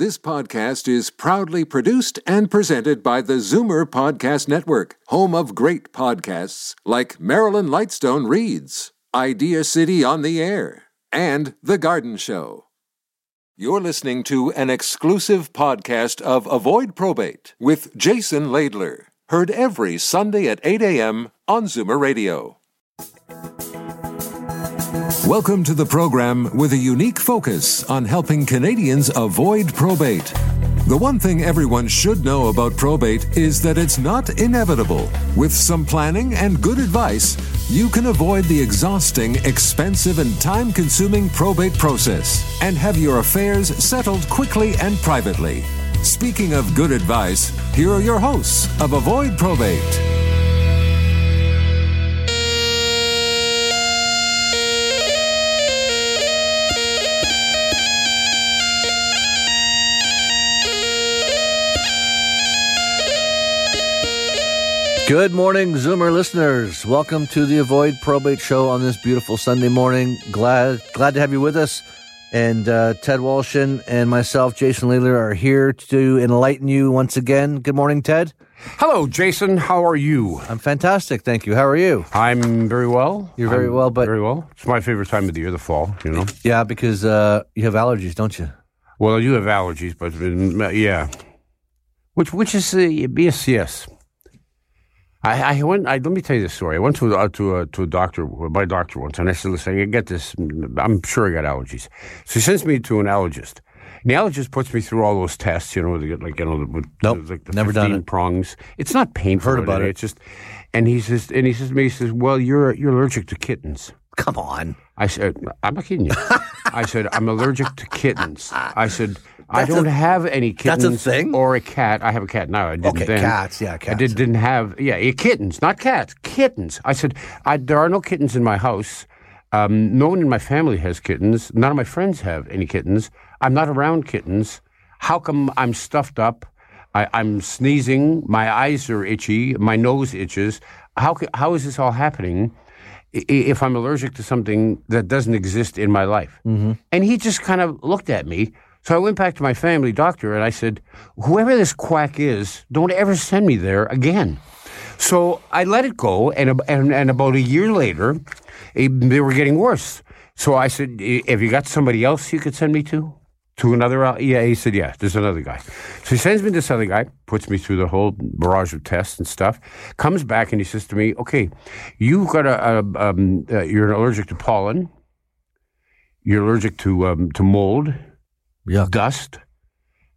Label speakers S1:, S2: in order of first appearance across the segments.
S1: This podcast is proudly produced and presented by the Zoomer Podcast Network, home of great podcasts like Marilyn Lightstone Reads, Idea City on the Air, and The Garden Show. You're listening to an exclusive podcast of Avoid Probate with Jason Laidler, heard every Sunday at 8 a.m. on Zoomer Radio. Welcome to the program with a unique focus on helping Canadians avoid probate. The one thing everyone should know about probate is that it's not inevitable. With some planning and good advice, you can avoid the exhausting, expensive, and time consuming probate process and have your affairs settled quickly and privately. Speaking of good advice, here are your hosts of Avoid Probate.
S2: Good morning, Zoomer listeners. Welcome to the Avoid Probate Show on this beautiful Sunday morning. Glad glad to have you with us. And uh, Ted Woloshyn and myself, Jason Laidler, are here to enlighten you once again. Good morning, Ted.
S3: Hello, Jason. How are you?
S2: I'm fantastic, thank you. How are you?
S3: I'm very well.
S2: You're very
S3: I'm
S2: well, but-
S3: very well. It's my favorite time of the year, the fall. You know.
S2: Yeah, because uh, you have allergies, don't you?
S3: Well, I do have allergies, but uh, yeah, which which is uh, yes, yes. I, I went. I, let me tell you this story. I went to uh, to a to a doctor, my doctor once, and I said, "Listen, I get this. I'm sure I got allergies." So he sends me to an allergist. And the allergist puts me through all those tests, you know, they get like you know, the,
S2: Nope,
S3: like the
S2: never done it.
S3: prongs. It's not painful.
S2: Heard about it.
S3: It's just, and he says, and he says to me, he says, "Well, you're you're allergic to kittens."
S2: Come on.
S3: I said, I'm not kidding you. I said, I'm allergic to kittens. I said, I don't
S2: a-
S3: have any
S2: that's a
S3: kittens
S2: thing?
S3: or a cat. I have a cat now. I didn't
S2: Okay,
S3: then.
S2: cats, yeah,
S3: I
S2: cats.
S3: did, didn't have, yeah, kittens, not cats, kittens. I said, I, there are no kittens in my house. Um, no one in my family has kittens. None of my friends have any kittens. I'm not around kittens. How come I'm stuffed up? I, I'm sneezing. My eyes are itchy. My nose itches. How, how is this all happening? if I'm allergic to something that doesn't exist in my life. Mm-hmm. And he just kind of looked at me. So I went back to my family doctor and I said, whoever this quack is, don't ever send me there again. So I let it go. And, and, and about a year later, eh, they were getting worse. So I said, "Eh, have you got somebody else you could send me to? To another, yeah, he said, yeah, there's another guy. So he sends me this other guy, puts me through the whole barrage of tests and stuff, comes back and he says to me, okay, you've got a, a um, uh, you're allergic to pollen, you're allergic to, um, to mold,
S2: Yuck.
S3: dust,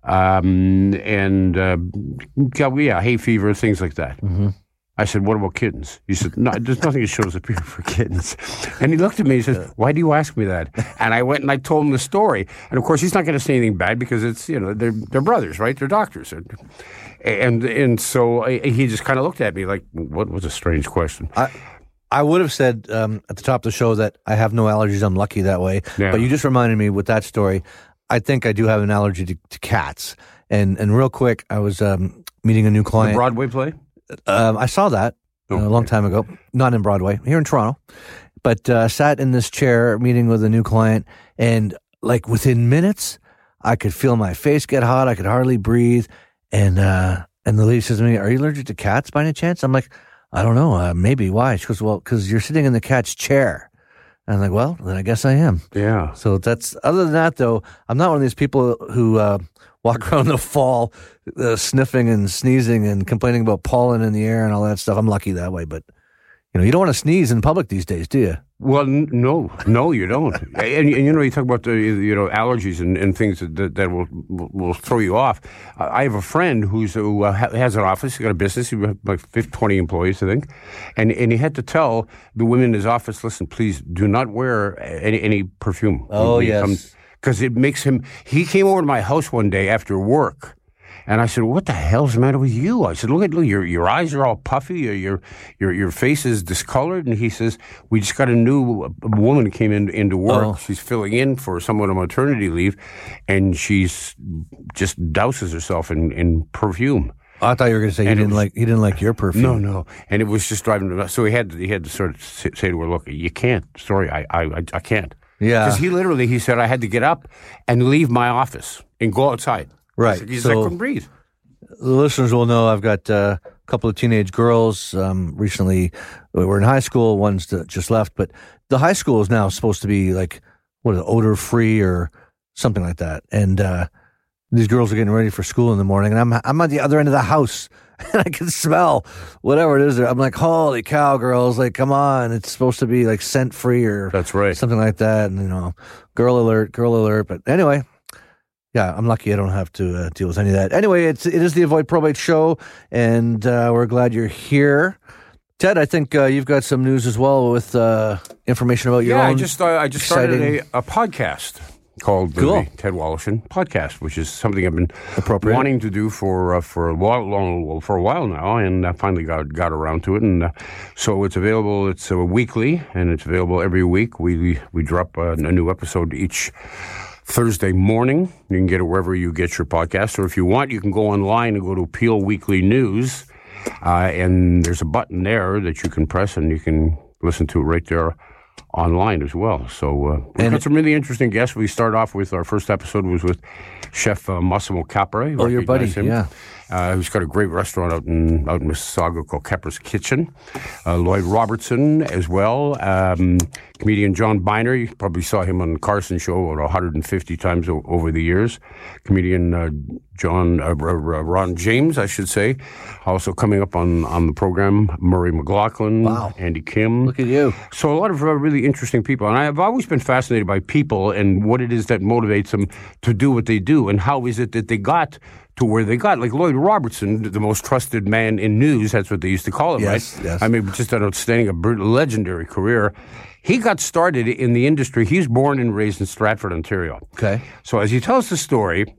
S3: um, and, uh, yeah, yeah, hay fever, things like that.
S2: hmm
S3: I said, "What about kittens?" He said, "No, there's nothing that shows up here for kittens." And he looked at me and said, "Why do you ask me that?" And I went and I told him the story. And of course, he's not going to say anything bad because it's you know they're they're brothers, right? They're doctors, and and, and so he just kind of looked at me like, "What was a strange question?"
S2: I, I would have said um, at the top of the show that I have no allergies. I'm lucky that way.
S3: Yeah.
S2: But you just reminded me with that story. I think I do have an allergy to, to cats. And and real quick, I was um, meeting a new client. The.
S3: Broadway play.
S2: Um, I saw that uh, a long time ago, not in Broadway, here in Toronto. But uh, sat in this chair meeting with a new client, and like within minutes, I could feel my face get hot. I could hardly breathe, and uh, and the lady says to me, "Are you allergic to cats by any chance?" I'm like, "I don't know, uh, maybe." Why? She goes, "Well, because you're sitting in the cat's chair." And I'm like, "Well, then I guess I am."
S3: Yeah.
S2: So that's other than that, though, I'm not one of these people who uh, walk around the fall uh, sniffing and sneezing and complaining about pollen in the air and all that stuff. I'm lucky that way, but you know, you don't want to sneeze in public these days, do you?
S3: Well, n- no, no, you don't. and, and you know, you talk about the you know allergies and, and things that, that, will will throw you off. I have a friend who's who uh, has an office. He's got a business. He has like 50, 20 employees, I think, and and he had to tell the women in his office, listen, please do not wear any, any perfume.
S2: Oh, yes.
S3: because it makes him. He came over to my house one day after work. And I said, "What the hell's the matter with you?" I said, "Look at look, your your eyes are all puffy. Your your your your face is discolored." And he says, "We just got a new a woman came in into work.
S2: Oh.
S3: She's filling in for someone on maternity leave, and she's just douses herself in in perfume."
S2: I thought you were going to say he
S3: And
S2: didn't
S3: was-
S2: like he didn't like your perfume.
S3: No, no, and it was just driving. him- So he had to, he had to sort of say to her, "Look, you can't. Sorry, I I I- I can't."
S2: Yeah.
S3: Because he literally he said I had to get up and leave my office and go outside.
S2: Right.
S3: He said,
S2: So-
S3: I couldn't breathe.
S2: the listeners will know I've got uh, a couple of teenage girls. Um, recently, we were in high school. One's just left, but the high school is now supposed to be like what is it, odor free or something like that. And uh, these girls are getting ready for school in the morning, and I'm I'm at the other end of the house, and I can smell whatever it is. I'm like, holy cow, girls! Like, come on! It's supposed to be like scent free or
S3: That's right.
S2: something like that. And you know, girl alert, girl alert. But anyway, yeah, I'm lucky I don't have to uh, deal with any of that. Anyway, it's it is the Avoid Probate Show, and uh, we're glad you're here. Ted, I think uh, you've got some news as well with uh, information about your
S3: yeah, I just uh, I just started a, a podcast called the-
S2: Cool.
S3: the Ted Woloshyn podcast, which is something I've been
S2: Appropriate.
S3: wanting to do for uh, for a while long for a while now, and I finally got got around to it. And uh, so it's available. It's uh, weekly, and it's available every week. We we drop uh, a new episode each. Thursday morning. You can get it wherever you get your podcast, or if you want, you can go online and go to Peel Weekly News, uh, and there's a button there that you can press, and you can listen to it right there online as well. So uh, we've
S2: And-
S3: got some really interesting guests. We start off with our first episode was with Chef uh, Massimo Capra.
S2: Oh, your buddy,
S3: him.
S2: yeah.
S3: Uh, who's got a great restaurant out in out in Mississauga called Capra's Kitchen. Uh, Lloyd Robertson as well. Um, comedian John Byner. You probably saw him on Carson Show about 150 times o- over the years. Comedian uh, John uh, Ron James, I should say, also coming up on on the program. Murray McLauchlan.
S2: Wow.
S3: Andy Kim.
S2: Look at you.
S3: So a lot of uh, really interesting people, and I've always been fascinated by people and what it is that motivates them to do what they do, and how is it that they got to where they got. Like Lloyd Robertson, the most trusted man in news, that's what they used to call him,
S2: Yes,
S3: right?
S2: yes.
S3: I mean, just an outstanding, a legendary career. He got started in the industry. He's born and raised in Stratford, Ontario.
S2: Okay.
S3: So as he tells the story,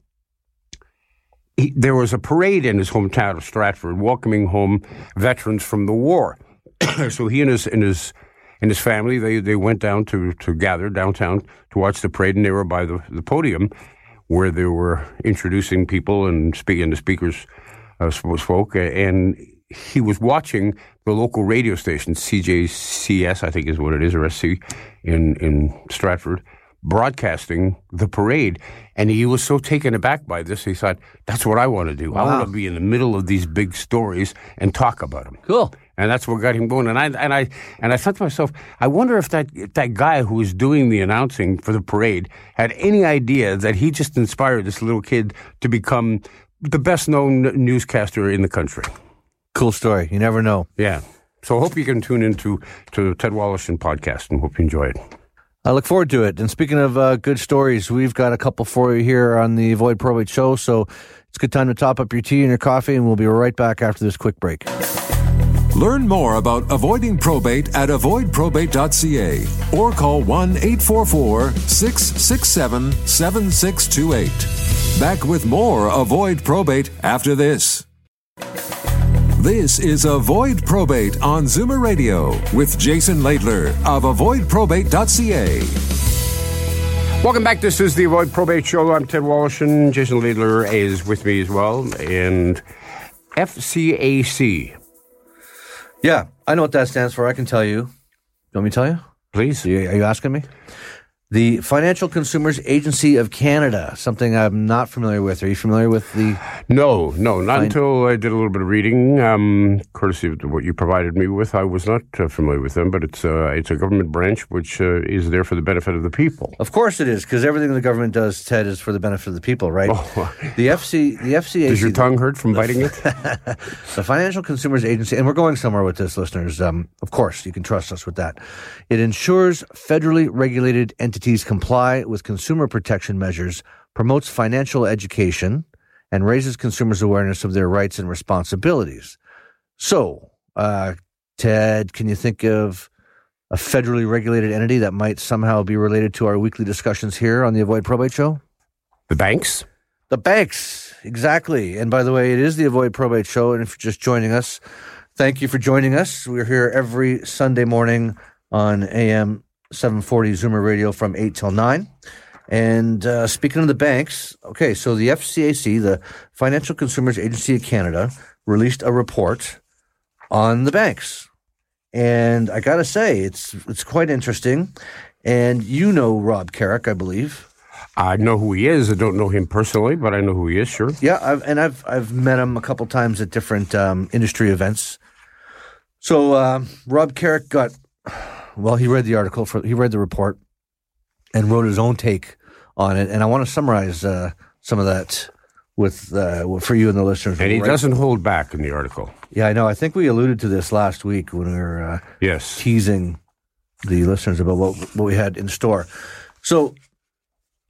S3: he, there was a parade in his hometown of Stratford welcoming home veterans from the war. so he and his and his and his family they, they went down to, to gather downtown to watch the parade, and they were by the, the podium where they were introducing people and speaking. The speakers uh, sp- spoke, and he was watching the local radio station, CJCS, I think is what it is, or SC, in in Stratford, broadcasting the parade. And he was so taken aback by this, he thought, "That's what I want to do. I want to be in the middle of these big stories and talk about them."
S2: Cool.
S3: And that's what got him going. And I and I and I thought to myself, I wonder if that if that guy who was doing the announcing for the parade had any idea that he just inspired this little kid to become the best known newscaster in the country.
S2: Cool story. You never know.
S3: Yeah. So I hope you can tune into to Ted Ted and podcast and hope you enjoy it.
S2: I look forward to it. And speaking of uh, good stories, we've got a couple for you here on the Avoid Probate Show. So it's a good time to top up your tea and your coffee, and we'll be right back after this quick break.
S1: Learn more about avoiding probate at avoidprobate.ca or call 1 844 667 7628. Back with more Avoid Probate after this. This is Avoid Probate on Zoomer Radio with Jason Laidler of avoidprobate.ca.
S3: Welcome back. This is the Avoid Probate Show. I'm Ted Walsh and Jason Laidler is with me as well. And FCAC,
S2: Yeah, I know what that stands for. I can tell you. You want me to tell you?
S3: please.
S2: Are you, are you asking me? The Financial Consumers Agency of Canada, something I'm not familiar with. Are you familiar with the?
S3: No, no, not until I did a little bit of reading, um, courtesy of what you provided me with. I was not uh, familiar with them, but it's uh, it's a government branch which uh, is there for the benefit of the people.
S2: Of course it is, because everything the government does, Ted, is for the benefit of the people, right? The FC, the FCA.
S3: Does your tongue hurt from biting it?
S2: the Financial Consumers Agency, and we're going somewhere with this, listeners. Um, of course, you can trust us with that. It ensures federally regulated entities comply with consumer protection measures, promotes financial education, and raises consumers' awareness of their rights and responsibilities. So, uh, Ted, can you think of a federally regulated entity that might somehow be related to our weekly discussions here on the Avoid Probate Show?
S3: the banks?
S2: The banks, exactly. And by the way, it is the Avoid Probate Show. And if you're just joining us, thank you for joining us. We're here every Sunday morning on AM 740 Zoomer Radio from 8 till 9. And uh, speaking of the banks, okay, so the FCAC, the Financial Consumers Agency of Canada, released a report on the banks. And I got to say, it's it's quite interesting. And you know Rob Carrick, I believe.
S3: I know who he is. I don't know him personally, but I know who he is. Sure.
S2: Yeah, I've, and I've I've met him a couple times at different um, industry events. So uh, Rob Carrick got well. He read the article for he read the report and wrote his own take on it. And I want to summarize uh, some of that with uh, for you and the listeners.
S3: And he
S2: right?
S3: doesn't hold back in the article.
S2: Yeah, I know. I think we alluded to this last week when we were uh,
S3: yes
S2: teasing the listeners about what what we had in store. So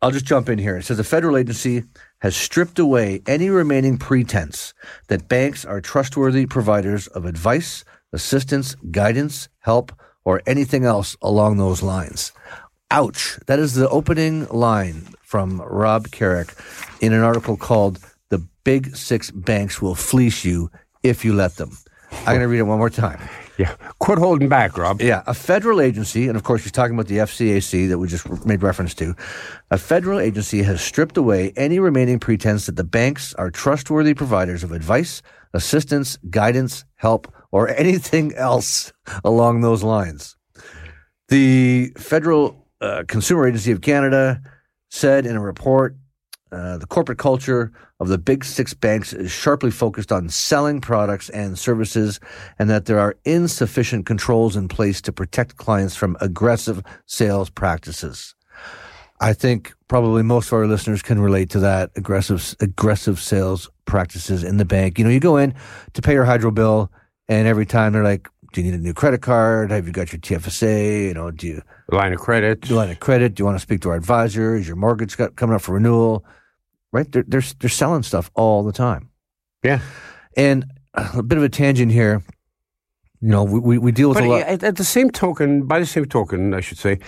S2: I'll just jump in here. It says the federal agency has stripped away any remaining pretense that banks are trustworthy providers of advice, assistance, guidance, help, or anything else along those lines. Ouch. That is the opening line from Rob Carrick in an article called The Big Six Banks Will Fleece You If You Let Them. I'm going to read it one more time.
S3: Yeah. Quit holding back, Rob.
S2: Yeah. A federal agency, and of course, he's talking about the FCAC that we just made reference to. A federal agency has stripped away any remaining pretense that the banks are trustworthy providers of advice, assistance, guidance, help, or anything else along those lines. The Federal uh, Consumer Agency of Canada said in a report uh, the corporate culture of the big six banks is sharply focused on selling products and services, and that there are insufficient controls in place to protect clients from aggressive sales practices. I think probably most of our listeners can relate to that aggressive aggressive sales practices in the bank. You know, you go in to pay your hydro bill, and every time they're like, "Do you need a new credit card? Have you got your TFSA? You know, do you
S3: line of credit?
S2: Do line of credit? Do you want to speak to our advisor? Is your mortgage got, coming up for renewal?" right? They're, they're, they're selling stuff all the time.
S3: Yeah.
S2: And a bit of a tangent here. You know, we, we deal with
S3: but
S2: a lot.
S3: At the same token, by the same token, I should say,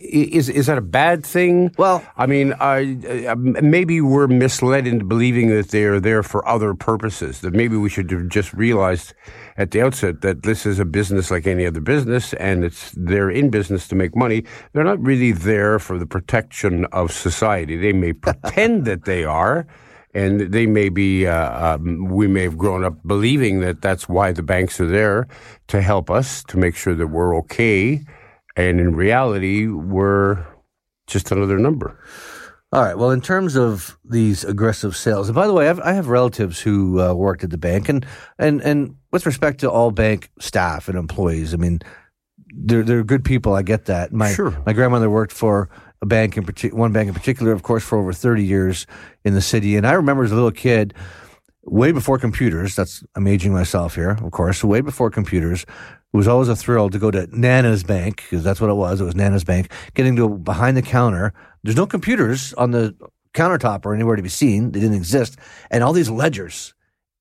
S3: is is that a bad thing?
S2: Well,
S3: I mean, uh, maybe we're misled into believing that they're there for other purposes. That maybe we should have just realized at the outset that this is a business like any other business, and it's they're in business to make money. They're not really there for the protection of society. They may pretend that they are and they may be uh, um, we may have grown up believing that that's why the banks are there to help us to make sure that we're okay. And in reality we're just another number.
S2: All right. Well in terms of these aggressive sales and by the way I've, I have relatives who uh, worked at the bank and and and with respect to all bank staff and employees i mean they're they're good people. I get that. My
S3: sure.
S2: my grandmother worked for a bank in partic- one bank in particular, of course, for over 30 years in the city. And I remember as a little kid, way before computers, that's, I'm aging myself here, of course, way before computers, it was always a thrill to go to Nana's Bank, because that's what it was. It was Nana's Bank, getting to behind the counter. There's no computers on the countertop or anywhere to be seen. They didn't exist. And all these ledgers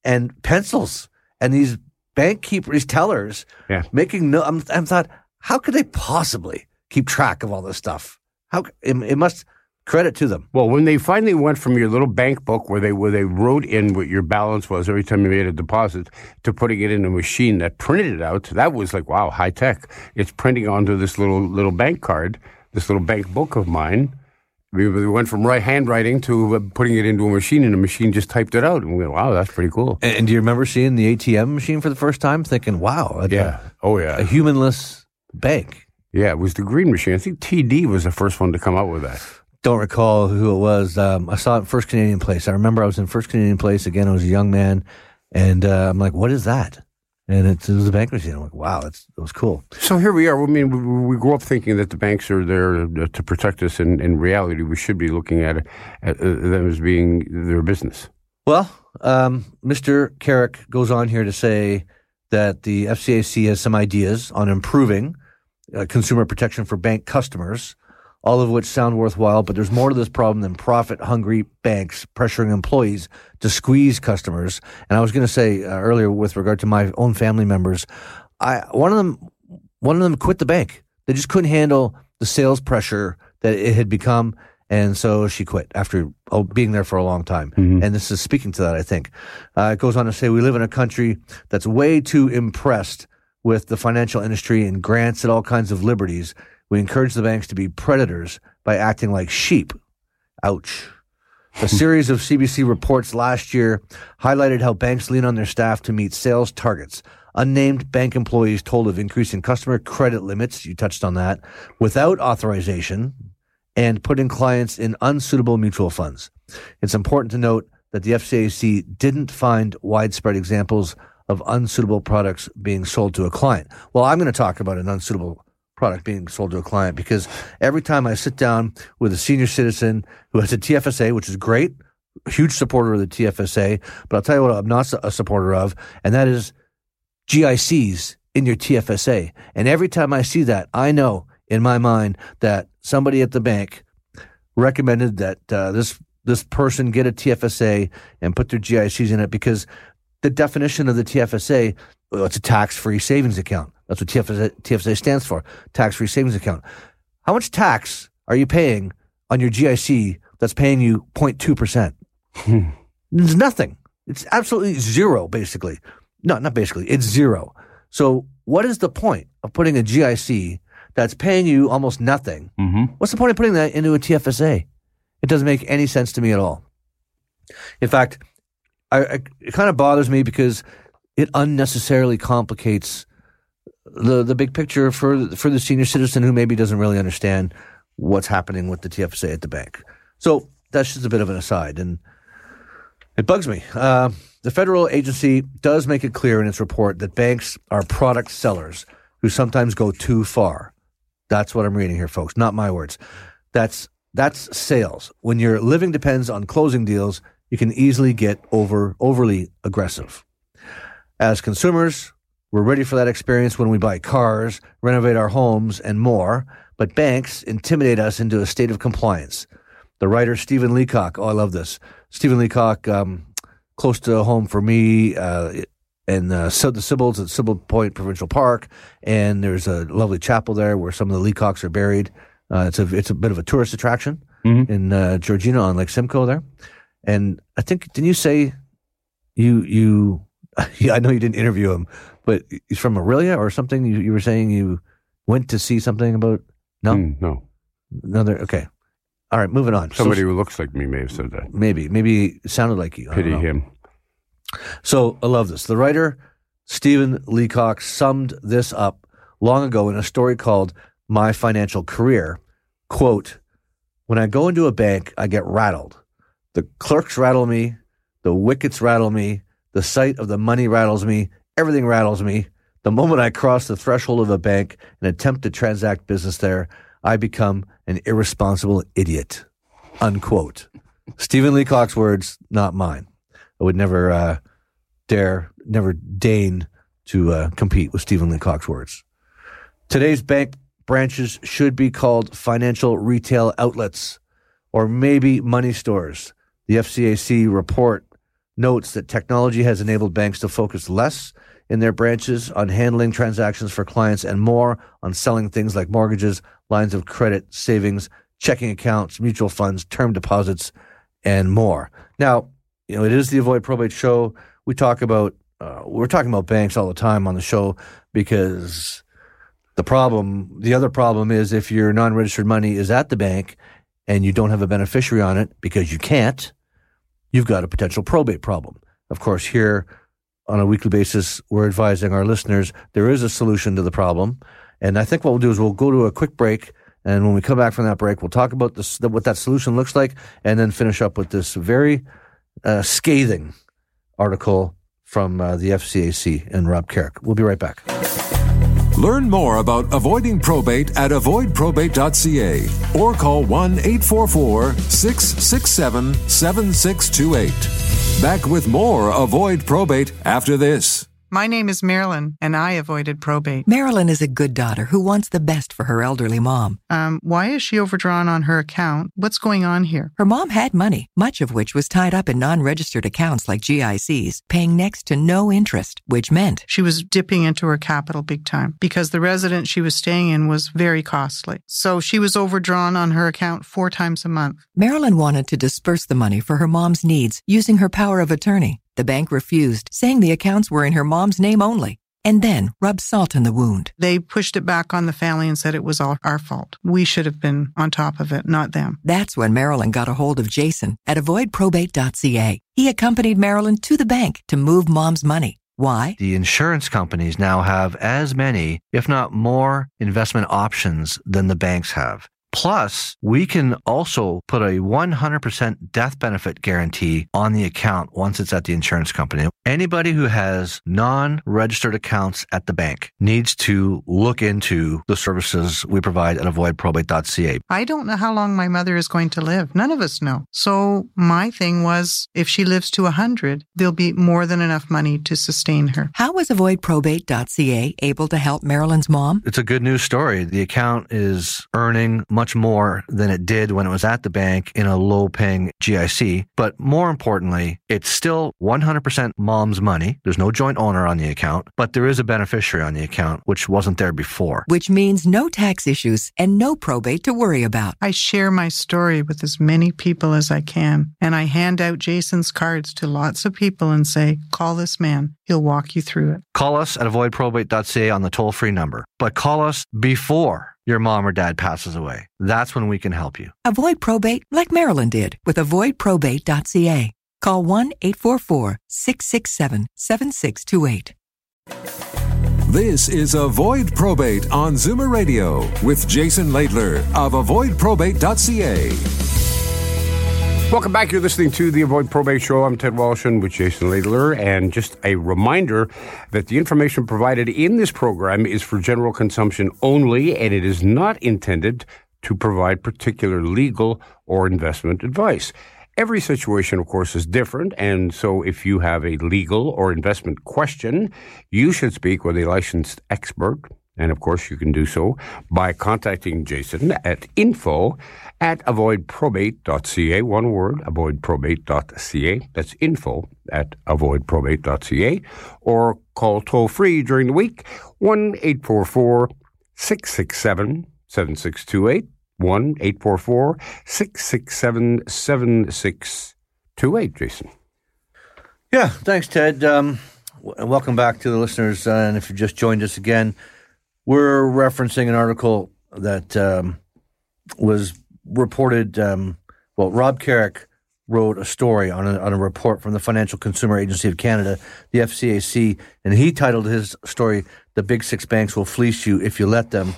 S2: and pencils and these bank keepers, these tellers
S3: yeah.
S2: making no, I'm, I'm thought, how could they possibly keep track of all this stuff? How it, it must credit to them.
S3: Well, when they finally went from your little bank book where they where they wrote in what your balance was every time you made a deposit to putting it in a machine that printed it out, that was like wow, high tech. It's printing onto this little little bank card, this little bank book of mine. We, went from right handwriting to uh, putting it into a machine, and the machine just typed it out. And we went, "Wow, that's pretty cool."
S2: And, and do you remember seeing the ATM machine for the first time, thinking, "Wow,
S3: yeah,
S2: a,
S3: oh yeah,
S2: a humanless bank."
S3: Yeah, it was the green machine. I think TD was the first one to come out with that.
S2: Don't recall who it was. Um, I saw it in First Canadian Place. I remember I was in First Canadian Place again. I was a young man, and uh, I'm like, "What is that?" And it, was a bank machine. I'm like, "Wow, that's that was cool."
S3: So here we are. I mean, we, we grew up thinking that the banks are there to protect us, and in reality, we should be looking at, at them as being their business.
S2: Well, um, Mr. Carrick goes on here to say that the FCAC has some ideas on improving uh, consumer protection for bank customers, all of which sound worthwhile, but there's more to this problem than profit hungry banks pressuring employees to squeeze customers. And I was going to say uh, earlier with regard to my own family members, I one of them one of them quit the bank. They just couldn't handle the sales pressure that it had become. And so she quit after oh, being there for a long time. Mm-hmm. And this is speaking to that, I think. Uh, it goes on to say, we live in a country that's way too impressed with the financial industry and grants it all kinds of liberties, we encourage the banks to be predators by acting like sheep. Ouch. A series of CBC reports last year highlighted how banks lean on their staff to meet sales targets. Unnamed bank employees told of increasing customer credit limits, you touched on that, without authorization, and putting clients in unsuitable mutual funds. It's important to note that the FCAC didn't find widespread examples of unsuitable products being sold to a client. Well, I'm going to talk about an unsuitable product being sold to a client because every time I sit down with a senior citizen who has a TFSA, which is great, huge supporter of the TFSA, but I'll tell you what I'm not a supporter of, and that is GICs in your TFSA. And every time I see that, I know in my mind that somebody at the bank recommended that uh, this this person get a TFSA and put their GICs in it because the definition of the TFSA, well, it's a tax free savings account. That's what TFSA, TFSA stands for, tax free savings account. How much tax are you paying on your GIC that's paying you 0.2%? Hmm. It's nothing. It's absolutely zero, basically. No, not basically. It's zero. So, what is the point of putting a GIC that's paying you almost nothing? Mm-hmm. What's the point of putting that into a TFSA? It doesn't make any sense to me at all. In fact, I, I, it kind of bothers me because it unnecessarily complicates the the big picture for for the senior citizen who maybe doesn't really understand what's happening with the TFSA at the bank. So that's just a bit of an aside, and it bugs me. Uh, the federal agency does make it clear in its report that banks are product sellers who sometimes go too far. That's what I'm reading here, folks. Not my words. That's that's sales. When your living depends on closing deals, you can easily get over overly aggressive. As consumers, we're ready for that experience when we buy cars, renovate our homes, and more. But banks intimidate us into a state of compliance. The writer Stephen Leacock, oh, I love this. Stephen Leacock, um, close to home for me, uh, and uh, so the Sibbalds at Sibbald Point Provincial Park, and there's a lovely chapel there where some of the Leacocks are buried. Uh, it's a it's a bit of a tourist attraction mm-hmm. in uh, Georgina on Lake Simcoe there. And I think didn't you say you you I know you didn't interview him, but he's from Orillia or something. You, you were saying you went to see something about no
S3: mm, no
S2: another okay. All right, moving on.
S3: Somebody so, who looks like me may have said that.
S2: Maybe maybe sounded like you.
S3: Pity him.
S2: So I love this. The writer Stephen Leacock summed this up long ago in a story called my financial career. Quote, when I go into a bank, I get rattled. The clerks rattle me, the wickets rattle me, the sight of the money rattles me, everything rattles me. The moment I cross the threshold of a bank and attempt to transact business there, I become an irresponsible idiot. Unquote. Stephen Leacock's words, not mine. I would never uh, dare, never deign to uh, compete with Stephen Leacock's words. Today's bank branches should be called financial retail outlets or maybe money stores. The FCAC report notes that technology has enabled banks to focus less in their branches on handling transactions for clients and more on selling things like mortgages, lines of credit, savings, checking accounts, mutual funds, term deposits, and more. Now, you know, it is the Avoid Probate show. We talk about, uh, we're talking about banks all the time on the show because the problem, the other problem is if your non registered money is at the bank and you don't have a beneficiary on it because you can't, you've got a potential probate problem. Of course, here on a weekly basis, we're advising our listeners there is a solution to the problem. And I think what we'll do is we'll go to a quick break. And when we come back from that break, we'll talk about this, what that solution looks like and then finish up with this very uh, scathing article from uh, the FCAC and Rob Carrick. We'll be right back.
S1: Learn more about avoiding probate at avoidprobate.ca or call 1 844 667 7628. Back with more Avoid Probate after this.
S4: My name is Marilyn, and I avoided probate.
S5: Marilyn is a good daughter who wants the best for her elderly mom.
S4: Um, why is she overdrawn on her account? What's going on here?
S5: Her mom had money, much of which was tied up in non registered accounts like GICs, paying next to no interest, which meant
S4: she was dipping into her capital big time because the residence she was staying in was very costly. So she was overdrawn on her account four times a month.
S5: Marilyn wanted to disperse the money for her mom's needs using her power of attorney. The bank refused, saying the accounts were in her mom's name only, and then rubbed salt in the wound.
S4: They pushed it back on the family and said it was all our fault. We should have been on top of it, not them.
S5: That's when Marilyn got a hold of Jason at avoidprobate.ca. He accompanied Marilyn to the bank to move mom's money. Why?
S2: The insurance companies now have as many, if not more, investment options than the banks have. Plus, we can also put a 100% death benefit guarantee on the account once it's at the insurance company. Anybody who has non registered accounts at the bank needs to look into the services we provide at avoidprobate.ca.
S4: I don't know how long my mother is going to live. None of us know. So my thing was if she lives to 100, there'll be more than enough money to sustain her.
S5: How was avoidprobate.ca able to help Marilyn's mom?
S2: It's a good news story. The account is earning much more than it did when it was at the bank in a low paying GIC. But more importantly, it's still 100% mom's money. There's no joint owner on the account, but there is a beneficiary on the account, which wasn't there before.
S5: Which means no tax issues and no probate to worry about.
S4: I share my story with as many people as I can, and I hand out Jason's cards to lots of people and say, call this man. He'll walk you through it.
S2: Call us at avoidprobate.ca on the toll free number, but call us before your mom or dad passes away. That's when we can help you.
S5: Avoid probate like Marilyn did with avoidprobate.ca. Call 1 844 667 7628.
S1: This is Avoid Probate on Zoomer Radio with Jason Laidler of avoidprobate.ca.
S3: Welcome back. You're listening to the Avoid Probate Show. I'm Ted Woloshyn with Jason Laidler. And just a reminder that the information provided in this program is for general consumption only, and it is not intended to provide particular legal or investment advice. Every situation, of course, is different, and so if you have a legal or investment question, you should speak with a licensed expert. And of course, you can do so by contacting Jason at info at avoidprobate.ca. One word, avoidprobate.ca. That's info at avoidprobate.ca. Or call toll free during the week, 1 844 667 7628. 1 844 667 7628, Jason.
S2: Yeah, thanks, Ted. Um, w- welcome back to the listeners. Uh, and if you just joined us again, we're referencing an article that um, was reported. Um, well, Rob Carrick wrote a story on a, on a report from the Financial Consumer Agency of Canada, the FCAC, and he titled his story, The Big Six Banks Will Fleece You If You Let Them.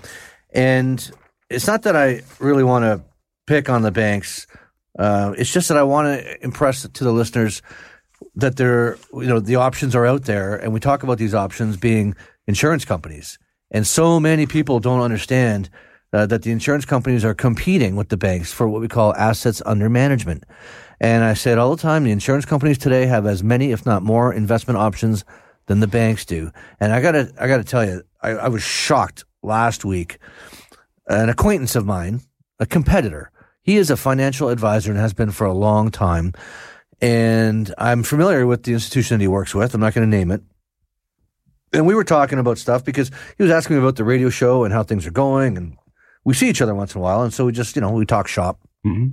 S2: And it's not that I really want to pick on the banks. Uh, it's just that I want to impress to the listeners that there, you know, the options are out there, and we talk about these options being insurance companies, and so many people don't understand uh, that the insurance companies are competing with the banks for what we call assets under management. And I say it all the time: the insurance companies today have as many, if not more, investment options than the banks do. And I gotta, I gotta tell you, I, I was shocked last week an acquaintance of mine, a competitor. He is a financial advisor and has been for a long time. And I'm familiar with the institution that he works with. I'm not going to name it. And we were talking about stuff because he was asking me about the radio show and how things are going. And we see each other once in a while. And so we just, you know, we talk shop.
S3: Mm-hmm.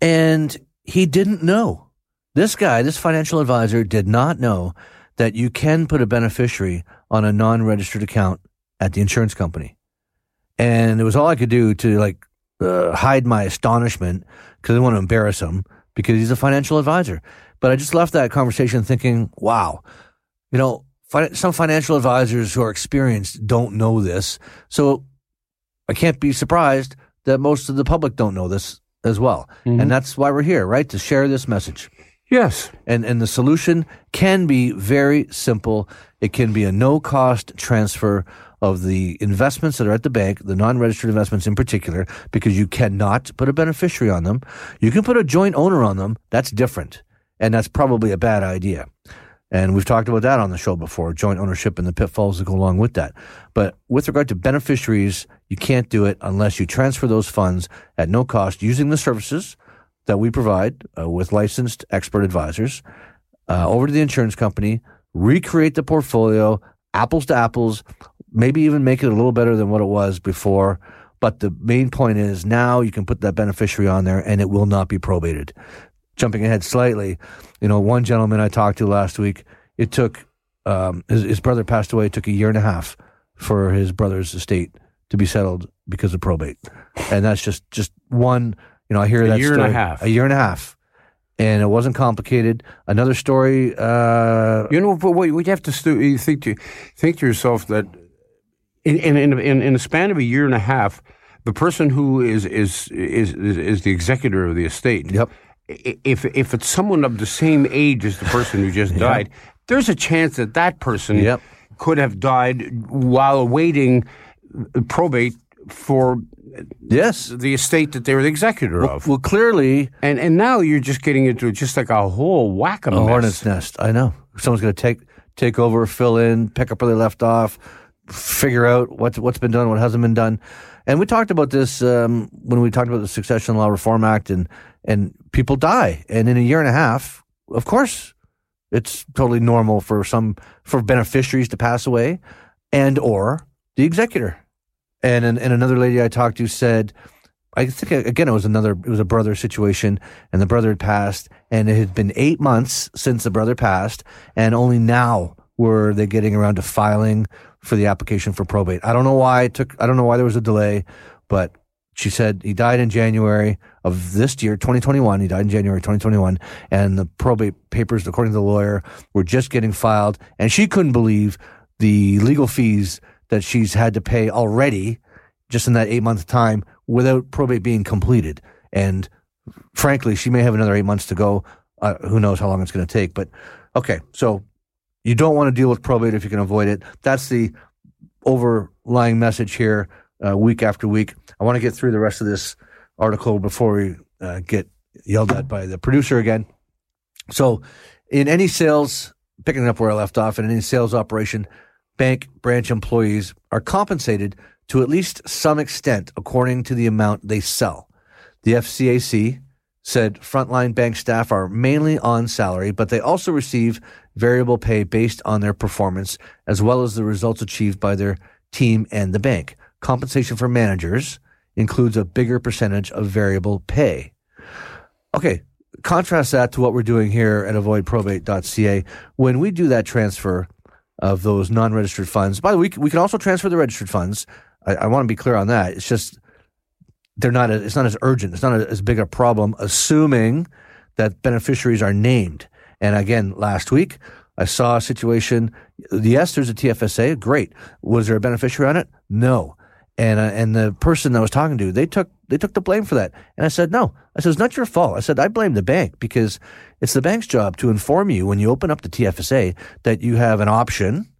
S2: And he didn't know. This guy, this financial advisor, did not know that you can put a beneficiary on a non registered account at the insurance company and it was all I could do to like uh, hide my astonishment because I didn't want to embarrass him because he's a financial advisor. But I just left that conversation thinking, wow, you know, some financial advisors who are experienced don't know this, so I can't be surprised that most of the public don't know this as well.
S3: Mm-hmm.
S2: And that's why we're here, right? To share this message.
S3: Yes.
S2: And and the solution can be very simple. It can be a no cost transfer of the investments that are at the bank, the non-registered investments in particular, because you cannot put a beneficiary on them. You can put a joint owner on them. That's different. And that's probably a bad idea. And we've talked about that on the show before, joint ownership and the pitfalls that go along with that. But with regard to beneficiaries, you can't do it unless you transfer those funds at no cost using the services that we provide uh, with licensed expert advisors uh, over to the insurance company, recreate the portfolio, apples to apples, maybe even make it a little better than what it was before. But the main point is now you can put that beneficiary on there and it will not be probated. Jumping ahead slightly, you know, one gentleman I talked to last week, it took, um, his, his brother passed away. It took a year and a half for his brother's estate to be settled because of probate. And that's just, just one, you know, I hear
S3: A
S2: that
S3: year and a half.
S2: A year and a half. And it wasn't complicated. Another story, uh,
S3: You know, but what, you have to stu- you think to think to yourself that in in in in, in a span of a year and a half, the person who is is is is, is the executor of the estate.
S2: Yep.
S3: If if it's someone of the same age as the person who just died, there's a chance that that person
S2: Yep.
S3: could have died while awaiting probate for
S2: Yes.
S3: the estate that they were the executor of.
S2: Well, clearly,
S3: And and now you're just getting into just like a whole whack of
S2: a hornet's nest. I know. Someone's going to take take over, fill in, pick up where they left off, figure out what's what's been done, what hasn't been done. And we talked about this um, when we talked about the Succession Law Reform Act, and and people die, and in a year and a half, of course, it's totally normal for some for beneficiaries to pass away, and or the executor. And and, and another lady I talked to said. I think again it was another it was a brother situation and the brother had passed and it had been 8 months since the brother passed and only now were they getting around to filing for the application for probate. I don't know why it took I don't know why there was a delay, but she said he died in January of this year, 2021. He died in January 2021 and the probate papers according to the lawyer were just getting filed and she couldn't believe the legal fees that she's had to pay already just in that eight month time without probate being completed. And frankly, she may have another eight months to go. Uh, who knows how long it's going to take? But okay, so you don't want to deal with probate if you can avoid it. That's the overlying message here, uh, week after week. I want to get through the rest of this article before we uh, get yelled at by the producer again. So, in any sales, picking up where I left off, in any sales operation, bank branch employees are compensated to at least some extent according to the amount they sell. The FCAC said frontline bank staff are mainly on salary, but they also receive variable pay based on their performance as well as the results achieved by their team and the bank. Compensation for managers includes a bigger percentage of variable pay. Okay, contrast that to what we're doing here at avoidprobate.ca. When we do that transfer of those non-registered funds, by the way, we can- also transfer the registered funds. I, I want to be clear on that. It's just they're not. It's not as urgent. It's not as big a problem, assuming that beneficiaries are named. And again, last week I saw a situation. Yes, there's a TFSA. Great. Was there a beneficiary on it? No. And uh, and the person I was talking to, they took they took the blame for that. And I said, no. I said it's not your fault. I said I blame the bank because it's the bank's job to inform you when you open up the TFSA that you have an option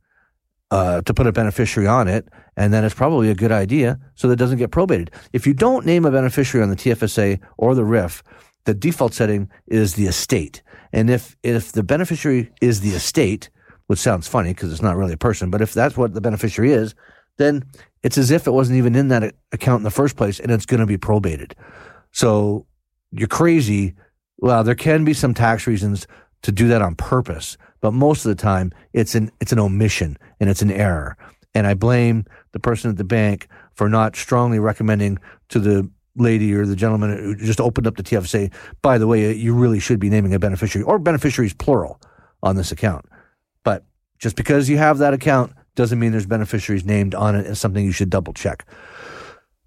S2: uh, to put a beneficiary on it, and then it's probably a good idea so that it doesn't get probated. If you don't name a beneficiary on the TFSA or the RRIF, the default setting is the estate. And if if the beneficiary is the estate, which sounds funny because it's not really a person, but if that's what the beneficiary is, then it's as if it wasn't even in that account in the first place, and it's going to be probated. So you're crazy. Well, there can be some tax reasons to do that on purpose, but most of the time it's an it's an omission and it's an error. And I blame the person at the bank for not strongly recommending to the lady or the gentleman who just opened up the TFSA. By the way, you really should be naming a beneficiary or beneficiaries plural on this account. But just because you have that account doesn't mean there's beneficiaries named on it. It's something you should double check.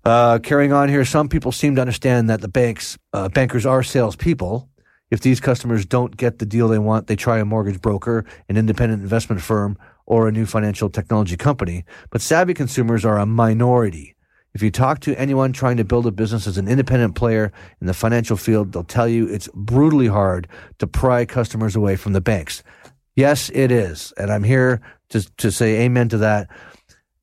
S2: Uh, carrying on here, some people seem to understand that the banks, uh, bankers are salespeople. If these customers don't get the deal they want, they try a mortgage broker, an independent investment firm, or a new financial technology company. But savvy consumers are a minority. If you talk to anyone trying to build a business as an independent player in the financial field, they'll tell you it's brutally hard to pry customers away from the banks. Yes, it is. And I'm here to, to say amen to that.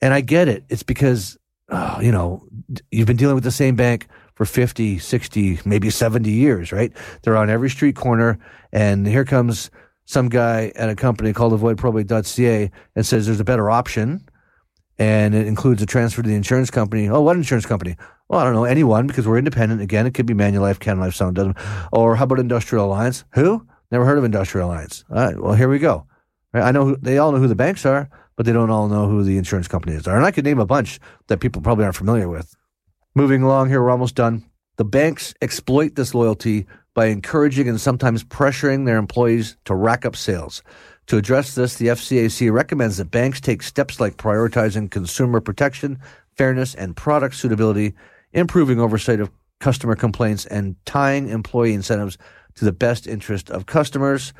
S2: And I get it. It's because, oh, you know, you've been dealing with the same bank for 50, 60, maybe 70 years, right? They're on every street corner. And here comes some guy at a company called avoidprobate.ca and says there's a better option. And it includes a transfer to the insurance company. Oh, what insurance company? Well, I don't know, anyone because we're independent. Again, it could be Manulife, Canada Life, Sound doesn't. Or how about Industrial Alliance? Who? Never heard of Industrial Alliance. All right, well, here we go. Right, I know who, they all know who the banks are, but they don't all know who the insurance companies are. And I could name a bunch that people probably aren't familiar with. Moving along here, we're almost done. The banks exploit this loyalty by encouraging and sometimes pressuring their employees to rack up sales. To address this, the FCAC recommends that banks take steps like prioritizing consumer protection, fairness, and product suitability, improving oversight of customer complaints, and tying employee incentives to the best interest of customers.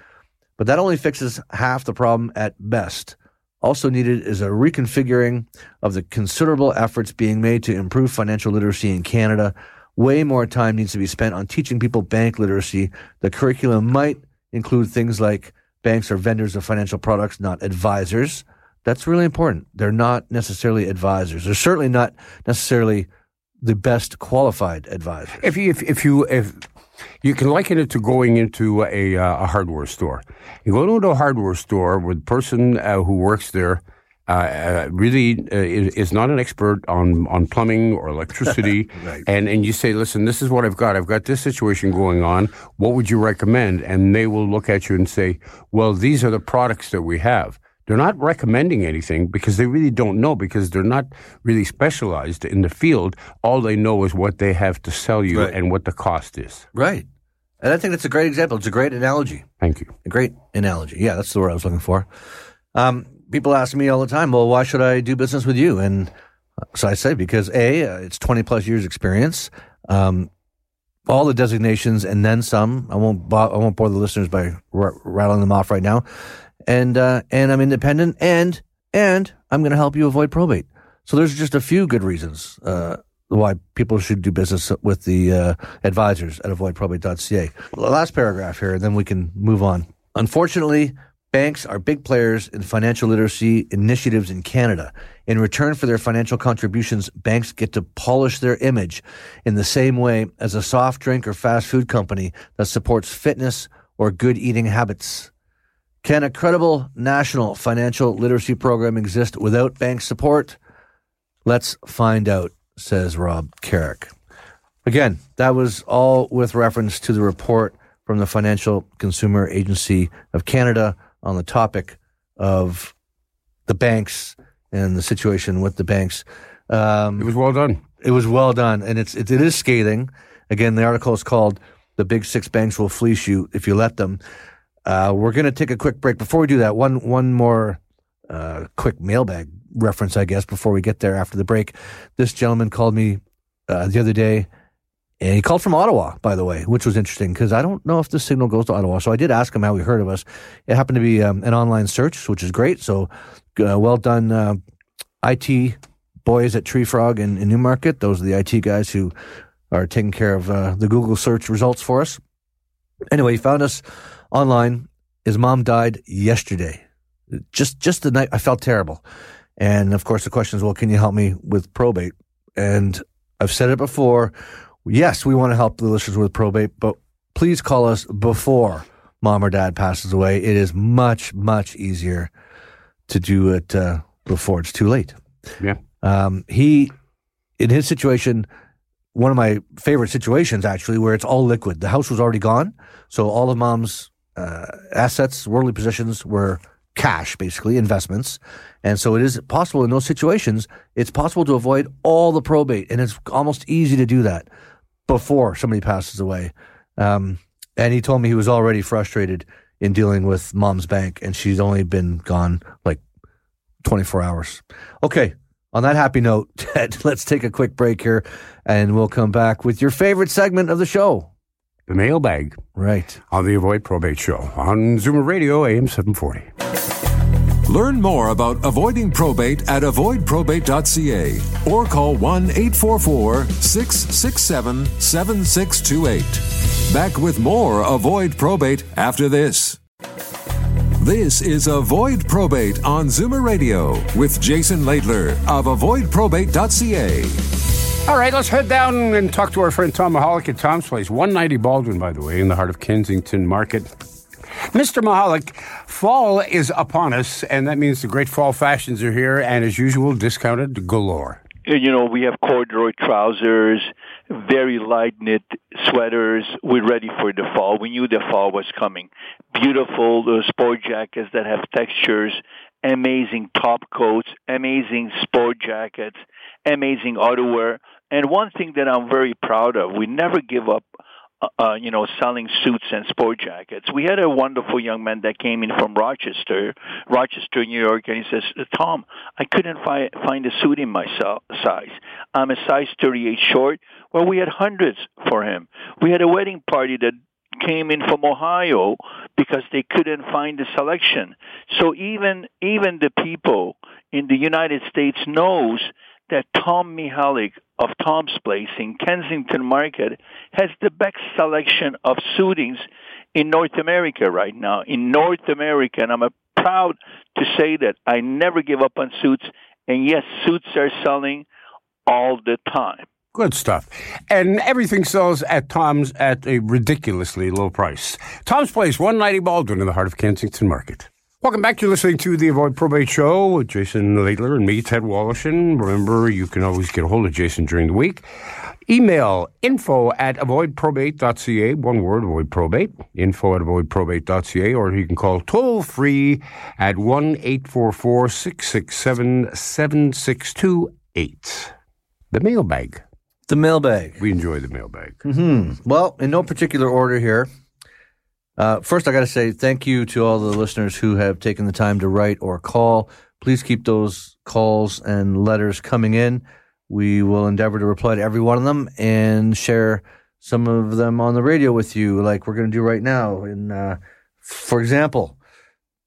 S2: But that only fixes half the problem at best. Also needed is a reconfiguring of the considerable efforts being made to improve financial literacy in Canada. Way more time needs to be spent on teaching people bank literacy. The curriculum might include things like banks are vendors of financial products, not advisors. That's really important. They're not necessarily advisors. They're certainly not necessarily the best qualified advisors.
S3: If you, if, if you if you can liken it to going into a, uh, a hardware store. You go into a hardware store where the person uh, who works there uh, uh really uh, is not an expert on, on plumbing or electricity, right. and and you say, listen, this is what I've got. I've got this situation going on. What would you recommend? And they will look at you and say, well, these are the products that we have. They're not recommending anything because they really don't know because they're not really specialized in the field. All they know is what they have to sell you right. and what the cost is.
S2: Right. And I think that's a great example. It's a great analogy.
S3: Thank you.
S2: A great analogy. Yeah, that's the word I was looking for. Um, people ask me all the time, well, why should I do business with you? And uh, so I say, because A, uh, it's 20 plus years experience. Um, all the designations and then some. I won't. Bo- I won't bore the listeners by r- rattling them off right now and uh, and I'm independent, and and I'm going to help you avoid probate. So there's just a few good reasons uh, why people should do business with the uh, advisors at avoidprobate.ca. Last paragraph here, and then we can move on. Unfortunately, banks are big players in financial literacy initiatives in Canada. In return for their financial contributions, banks get to polish their image in the same way as a soft drink or fast food company that supports fitness or good eating habits. Can a credible national financial literacy program exist without bank support? Let's find out, says Rob Carrick. Again, that was all with reference to the report from the Financial Consumer Agency of Canada on the topic of the banks and the situation with the banks.
S3: Um, it was well done.
S2: It was well done, and it's it, it is scathing. Again, the article is called "The Big Six Banks Will Fleece You If You Let Them." Uh, we're going to take a quick break. Before we do that, one one more uh, quick mailbag reference, I guess, before we get there after the break. This gentleman called me uh, the other day, and he called from Ottawa, by the way, which was interesting because I don't know if the signal goes to Ottawa. So I did ask him how he heard of us. It happened to be um, an online search, which is great. So uh, well done, uh, IT boys at Tree Frog in, in, Newmarket. Those are the IT guys who are taking care of uh, the Google search results for us. Anyway, he found us online. His mom died yesterday. Just just the night I felt terrible. And of course the question is, well, can you help me with probate? And I've said it before. Yes, we want to help the listeners with probate, but please call us before mom or dad passes away. It is much, much easier to do it uh, before it's too late.
S3: Yeah.
S2: Um, he, in his situation, one of my favorite situations actually, where it's all liquid. The house was already gone, so all of mom's uh, assets, worldly possessions were cash, basically investments. And so it is possible in those situations, it's possible to avoid all the probate. And it's almost easy to do that before somebody passes away. Um, and he told me he was already frustrated in dealing with mom's bank, and she's only been gone like 24 hours. Okay. On that happy note, Ted, let's take a quick break here and we'll come back with your favorite segment of the show
S3: the mailbag.
S2: Right.
S3: On the Avoid Probate Show on Zoomer Radio, AM 740.
S1: Learn more about avoiding probate at avoidprobate.ca or call 1 844 667 7628. Back with more Avoid Probate after this. This is Avoid Probate on Zoomer Radio with Jason Laidler of avoidprobate.ca.
S3: All right, let's head down and talk to our friend Tom Mihalik at Tom's Place, 190 Baldwin, by the way, in the heart of Kensington Market. Mr. Mihalik, fall is upon us, and that means the great fall fashions are here, and as usual, discounted galore.
S6: You know, we have corduroy trousers, very light knit sweaters. We're ready for the fall. We knew the fall was coming. Beautiful uh, sport jackets that have textures, amazing top coats, amazing sport jackets, amazing outerwear. And one thing that I'm very proud of, we never give up uh, uh, you know, selling suits and sport jackets. We had a wonderful young man that came in from Rochester, Rochester, New York, and he says, "Tom, I couldn't fi- find a suit in my size. I'm a size 38 short." Well, we had hundreds for him. We had a wedding party that came in from Ohio because they couldn't find the selection. So even even the people in the United States knows that Tom Mihalik of Tom's Place in Kensington Market has the best selection of suitings in North America right now. In North America, and I'm proud to say that I never give up on suits. And yes, suits are selling all the time.
S3: Good stuff. And everything sells at Tom's at a ridiculously low price. Tom's Place, 190 Baldwin in the heart of Kensington Market. Welcome back. You're listening to the Avoid Probate Show with Jason Laidler and me, Ted Woloshyn. Remember, you can always get a hold of Jason during the week. Email info at avoidprobate.ca, one word, avoid probate, info at avoidprobate.ca, or you can call toll free at 1 844 667 7628. The mailbag.
S2: The mailbag.
S3: We enjoy the mailbag.
S2: Mm-hmm. Well, in no particular order here. Uh, first, I got to say thank you to all the listeners who have taken the time to write or call. Please keep those calls and letters coming in. We will endeavor to reply to every one of them and share some of them on the radio with you, like we're going to do right now. And uh, for example,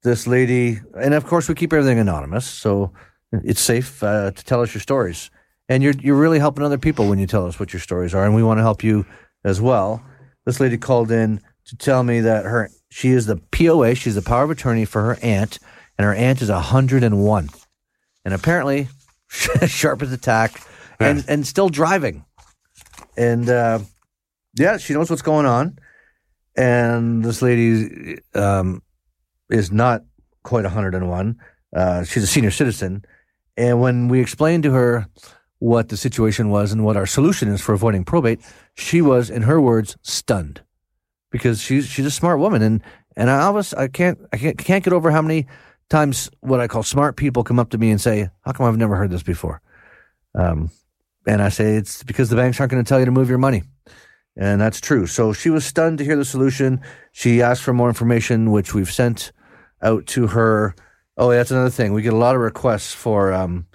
S2: this lady, and of course, we keep everything anonymous, so it's safe uh, to tell us your stories. And you're you're really helping other people when you tell us what your stories are, and we want to help you as well. This lady called in to tell me that her she is the POA, she's the power of attorney for her aunt, and her aunt is 101, and apparently sharp as a tack, and and still driving, and uh, yeah, she knows what's going on, and this lady um, is not quite 101. Uh, she's a senior citizen, and when we explained to her what the situation was and what our solution is for avoiding probate, she was, in her words, stunned because she's she's a smart woman and and I always I can't I can't, can't get over how many times what I call smart people come up to me and say, "How come I've never heard this before?" Um, and I say it's because the banks aren't going to tell you to move your money, and that's true. So she was stunned to hear the solution. She asked for more information, which we've sent out to her. Oh, that's another thing. We get a lot of requests for um,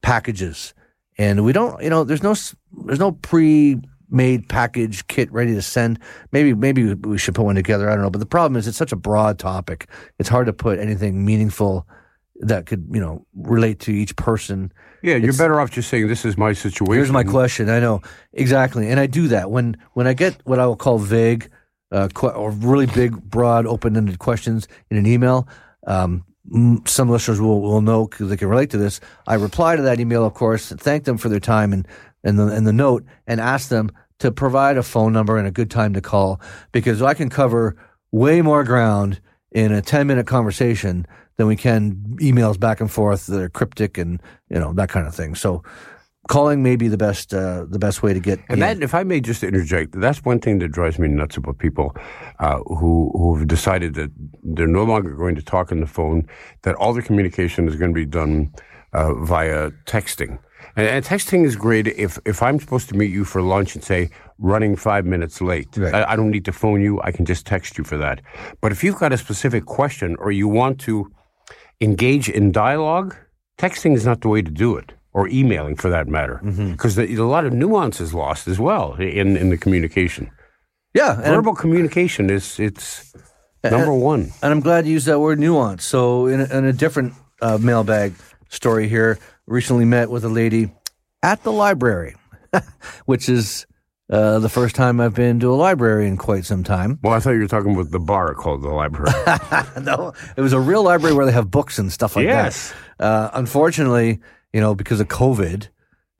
S2: packages and we don't you know there's no there's no pre made package kit ready to send. Maybe maybe we should put one together. I don't know. But the problem is it's such a broad topic. It's hard to put anything meaningful that could you know relate to each person.
S3: Yeah you're it's, better off just saying this is my situation.
S2: Here's my question. I know. Exactly. And i do that. When when i get what i will call vague uh, or really big broad open-ended questions in an email um, some listeners will, will know because they can relate to this. I reply to that email, of course, thank them for their time and, and, the, and the note, and ask them to provide a phone number and a good time to call because I can cover way more ground in a 10 minute conversation than we can emails back and forth that are cryptic and, you know, that kind of thing. So calling may be the best uh, the best way to get.
S3: And that, if I may just interject, that's one thing that drives me nuts about people uh, who who have decided that they're no longer going to talk on the phone, that all their communication is going to be done uh, via texting. And, and, texting is great if if I'm supposed to meet you for lunch and say running five minutes late. Right. I, I don't need to phone you. I can just text you for that. But if you've got a specific question or you want to engage in dialogue, texting is not the way to do it or emailing for that matter, because mm-hmm. a lot of nuance is lost as well in, in the communication.
S2: Yeah,
S3: verbal communication is it's number
S2: and,
S3: one.
S2: And I'm glad you used that word nuance. So in a, in a different uh, mailbag story here, recently met with a lady at the library, which is uh, the first time I've been to a library in quite some time.
S3: Well, I thought you were talking about the bar called the library.
S2: no, it was a real library where they have books and stuff like
S3: yes.
S2: that. Uh, unfortunately, you know, because of COVID,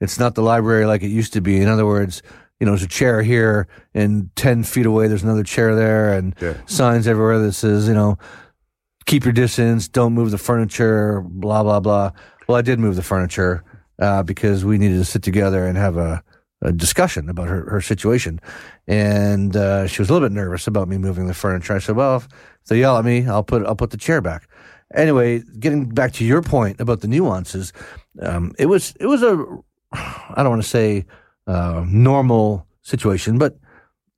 S2: it's not the library like it used to be. In other words, you know, there's a chair here and 10 feet away, there's another chair there and yeah. signs everywhere that says, you know, keep your distance, don't move the furniture, blah, blah, blah. Well, I did move the furniture uh, because we needed to sit together and have a, a discussion about her, her situation. And uh, she was a little bit nervous about me moving the furniture. I said, well, if they yell at me, I'll put, I'll put the chair back. Anyway, getting back to your point about the nuances, um, it was it was a I don't want to say uh, normal situation, but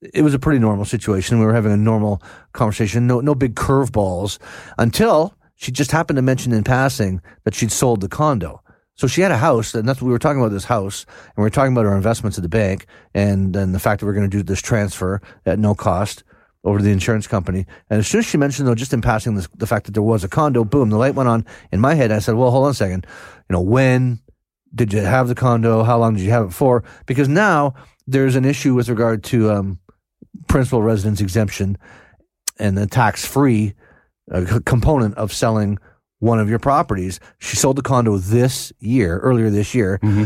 S2: it was a pretty normal situation. We were having a normal conversation, no no big curveballs until she just happened to mention in passing that she'd sold the condo. So she had a house, and that's we were talking about this house, and we were talking about our investments at the bank, and and the fact that we're going to do this transfer at no cost. over to the insurance company. And as soon as she mentioned, though, just in passing, this, the fact that there was a condo, boom, the light went on in my head. I said, well, hold on a second. You know, when did you have the condo? How long did you have it for? Because now there's an issue with regard to um, principal residence exemption and the tax free uh, component of selling one of your properties. She sold the condo this year, earlier this year. Mm-hmm.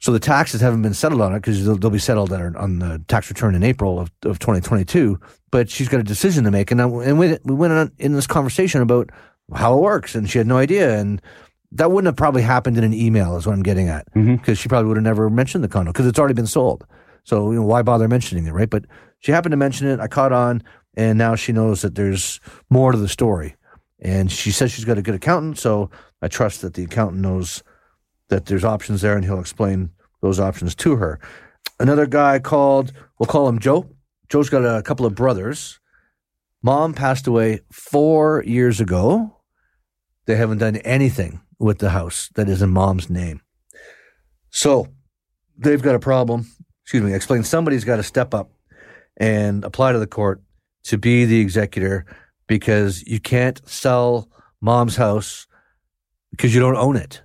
S2: So the taxes haven't been settled on it because they'll, they'll, be settled on the tax return in April of, of 2022. But she's got a decision to make. And, I, and we, we went on in this conversation about how it works, and she had no idea. And that wouldn't have probably happened in an email, is what I'm getting at, because mm-hmm. she probably would have never mentioned the condo because it's already been sold. So you know, why bother mentioning it, right? But she happened to mention it. I caught on, and now she knows that there's more to the story. And she says she's got a good accountant, so I trust that the accountant knows that there's options there, and he'll explain those options to her. Another guy called, we'll call him Joe. Joe's got a couple of brothers. Mom passed away four years ago. They haven't done anything with the house that is in mom's name. So they've got a problem. Excuse me, explain somebody's got to step up and apply to the court to be the executor because you can't sell mom's house because you don't own it,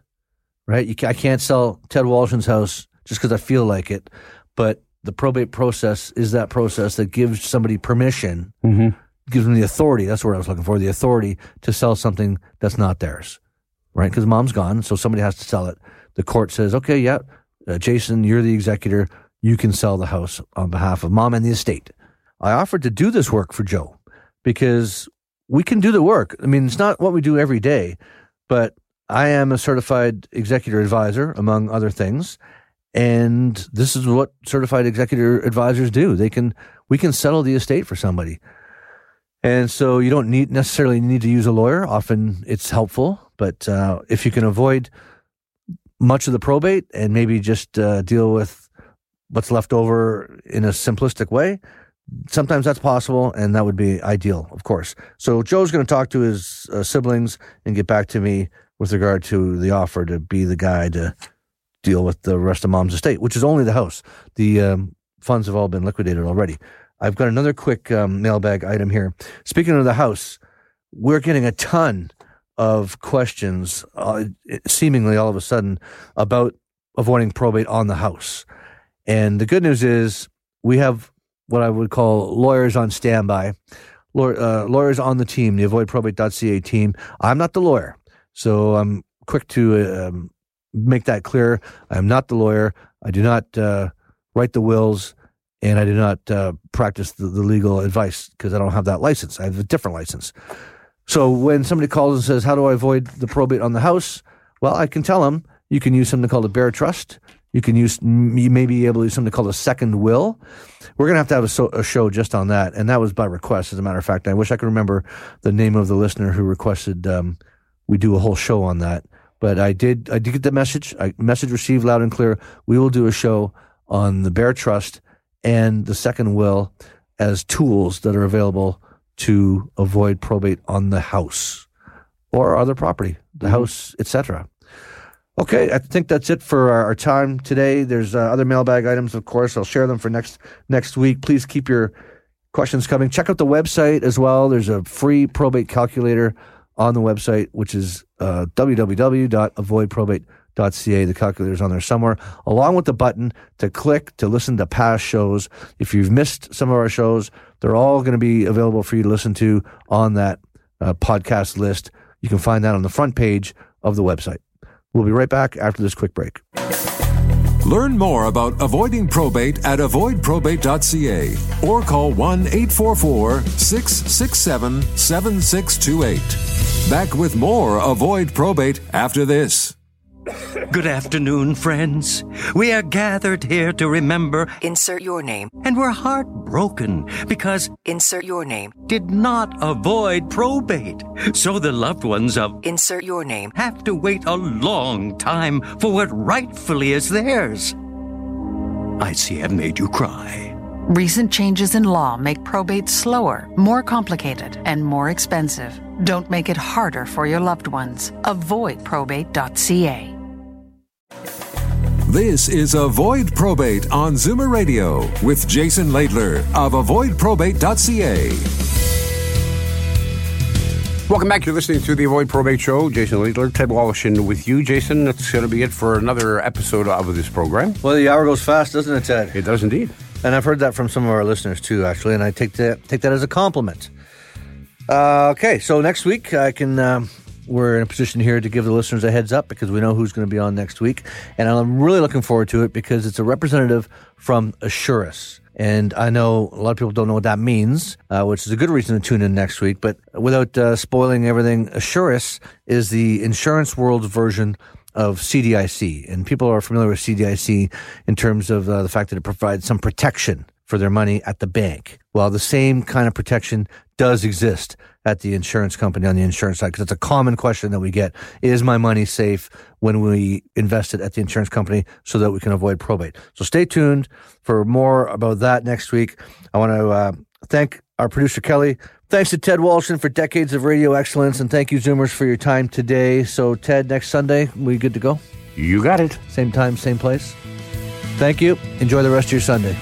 S2: right? You, I can't sell Ted Woloshyn's house just because I feel like it, but the probate process is that process that gives somebody permission, mm-hmm. gives them the authority. That's what I was looking for the authority to sell something that's not theirs, right? Because mom's gone, so somebody has to sell it. The court says, okay, yeah, uh, Jason, you're the executor. You can sell the house on behalf of mom and the estate. I offered to do this work for Joe because we can do the work. I mean, it's not what we do every day, but I am a certified executor advisor, among other things. And this is what certified executor advisors do. They can, we can settle the estate for somebody. And so you don't need necessarily need to use a lawyer. Often it's helpful, but uh, if you can avoid much of the probate and maybe just uh, deal with what's left over in a simplistic way, sometimes that's possible, and that would be ideal, of course. So Joe's going to talk to his uh, siblings and get back to me with regard to the offer to be the guy to deal with the rest of mom's estate, which is only the house. The um, funds have all been liquidated already. I've got another quick um, mailbag item here. Speaking of the house, we're getting a ton of questions, uh, seemingly all of a sudden, about avoiding probate on the house. And the good news is we have what I would call lawyers on standby, uh, lawyers on the team, the avoidprobate.ca team. I'm not the lawyer, so I'm quick to um, make that clear. I'm not the lawyer. I do not uh, write the wills, and I do not uh, practice the, the legal advice because I don't have that license. I have a different license. So when somebody calls and says, "How do I avoid the probate on the house?" Well, I can tell them you can use something called a bare trust. You can use, you may be able to use something called a second will. We're going to have to have a, so, a, show just on that. And that was by request, as a matter of fact. I wish I could remember the name of the listener who requested um, we do a whole show on that. But I did, I did get the message. I, message received loud and clear. We will do a show on the bare trust and the second will as tools that are available to avoid probate on the house or other property, the mm-hmm. house, etc. Okay, I think that's it for our, our time today. There's uh, other mailbag items, of course. I'll share them for next next week. Please keep your questions coming. Check out the website as well. There's a free probate calculator on the website, which is uh, www.avoidprobate.ca. The calculator is on there somewhere, along with the button to click to listen to past shows. If you've missed some of our shows, they're all going to be available for you to listen to on that uh, podcast list. You can find that on the front page of the website. We'll be right back after this quick break.
S1: Learn more about avoiding probate at avoidprobate.ca or call 1 844 667 7628. Back with more Avoid Probate after this.
S7: Good afternoon, friends. We are gathered here to remember.
S8: Insert your name.
S7: And we're heartbroken because.
S8: Insert your name.
S7: Did not avoid probate. So the loved ones of.
S8: Insert your name.
S7: Have to wait a long time for what rightfully is theirs. I see I've made you cry.
S9: Recent changes in law make probate slower, more complicated, and more expensive. Don't make it harder for your loved ones. Avoid probate.ca.
S1: This is Avoid Probate on Zoomer Radio with Jason Laidler of avoidprobate.ca.
S3: Welcome back. You're listening to the Avoid Probate Show. Jason Laidler, Ted Woloshyn with you. Jason, that's going to be it for another episode of this program.
S2: Well, the hour goes fast, doesn't it, Ted?
S3: It does indeed.
S2: And I've heard that from some of our listeners too, actually, and I take that take that as a compliment. Uh, okay, so next week I can. Um, we're in a position here to give the listeners a heads up because we know who's going to be on next week, and I'm really looking forward to it because it's a representative from Assuris. And I know a lot of people don't know what that means, uh, which is a good reason to tune in next week. But without uh, spoiling everything, Assuris is the insurance world's version of CDIC. And people are familiar with CDIC in terms of uh, the fact that it provides some protection for their money at the bank. Well, the same kind of protection does exist at the insurance company on the insurance side because it's a common question that we get. Is my money safe when we invest it at the insurance company so that we can avoid probate? So stay tuned for more about that next week. I want to uh, thank our producer, Kelly. Thanks to Ted Woloshyn for decades of radio excellence. And thank you, Zoomers, for your time today. So, Ted, next Sunday, we good to go?
S3: You got it.
S2: Same time, same place. Thank you. Enjoy the rest of your Sunday.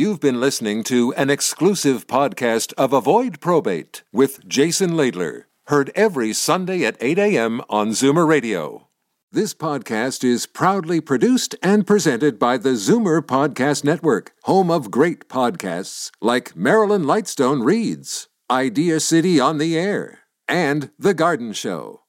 S1: You've been listening to an exclusive podcast of Avoid Probate with Jason Laidler, heard every Sunday at 8 a.m. on Zoomer Radio. This podcast is proudly produced and presented by the Zoomer Podcast Network, home of great podcasts like Marilyn Lightstone Reads, Idea City on the Air, and The Garden Show.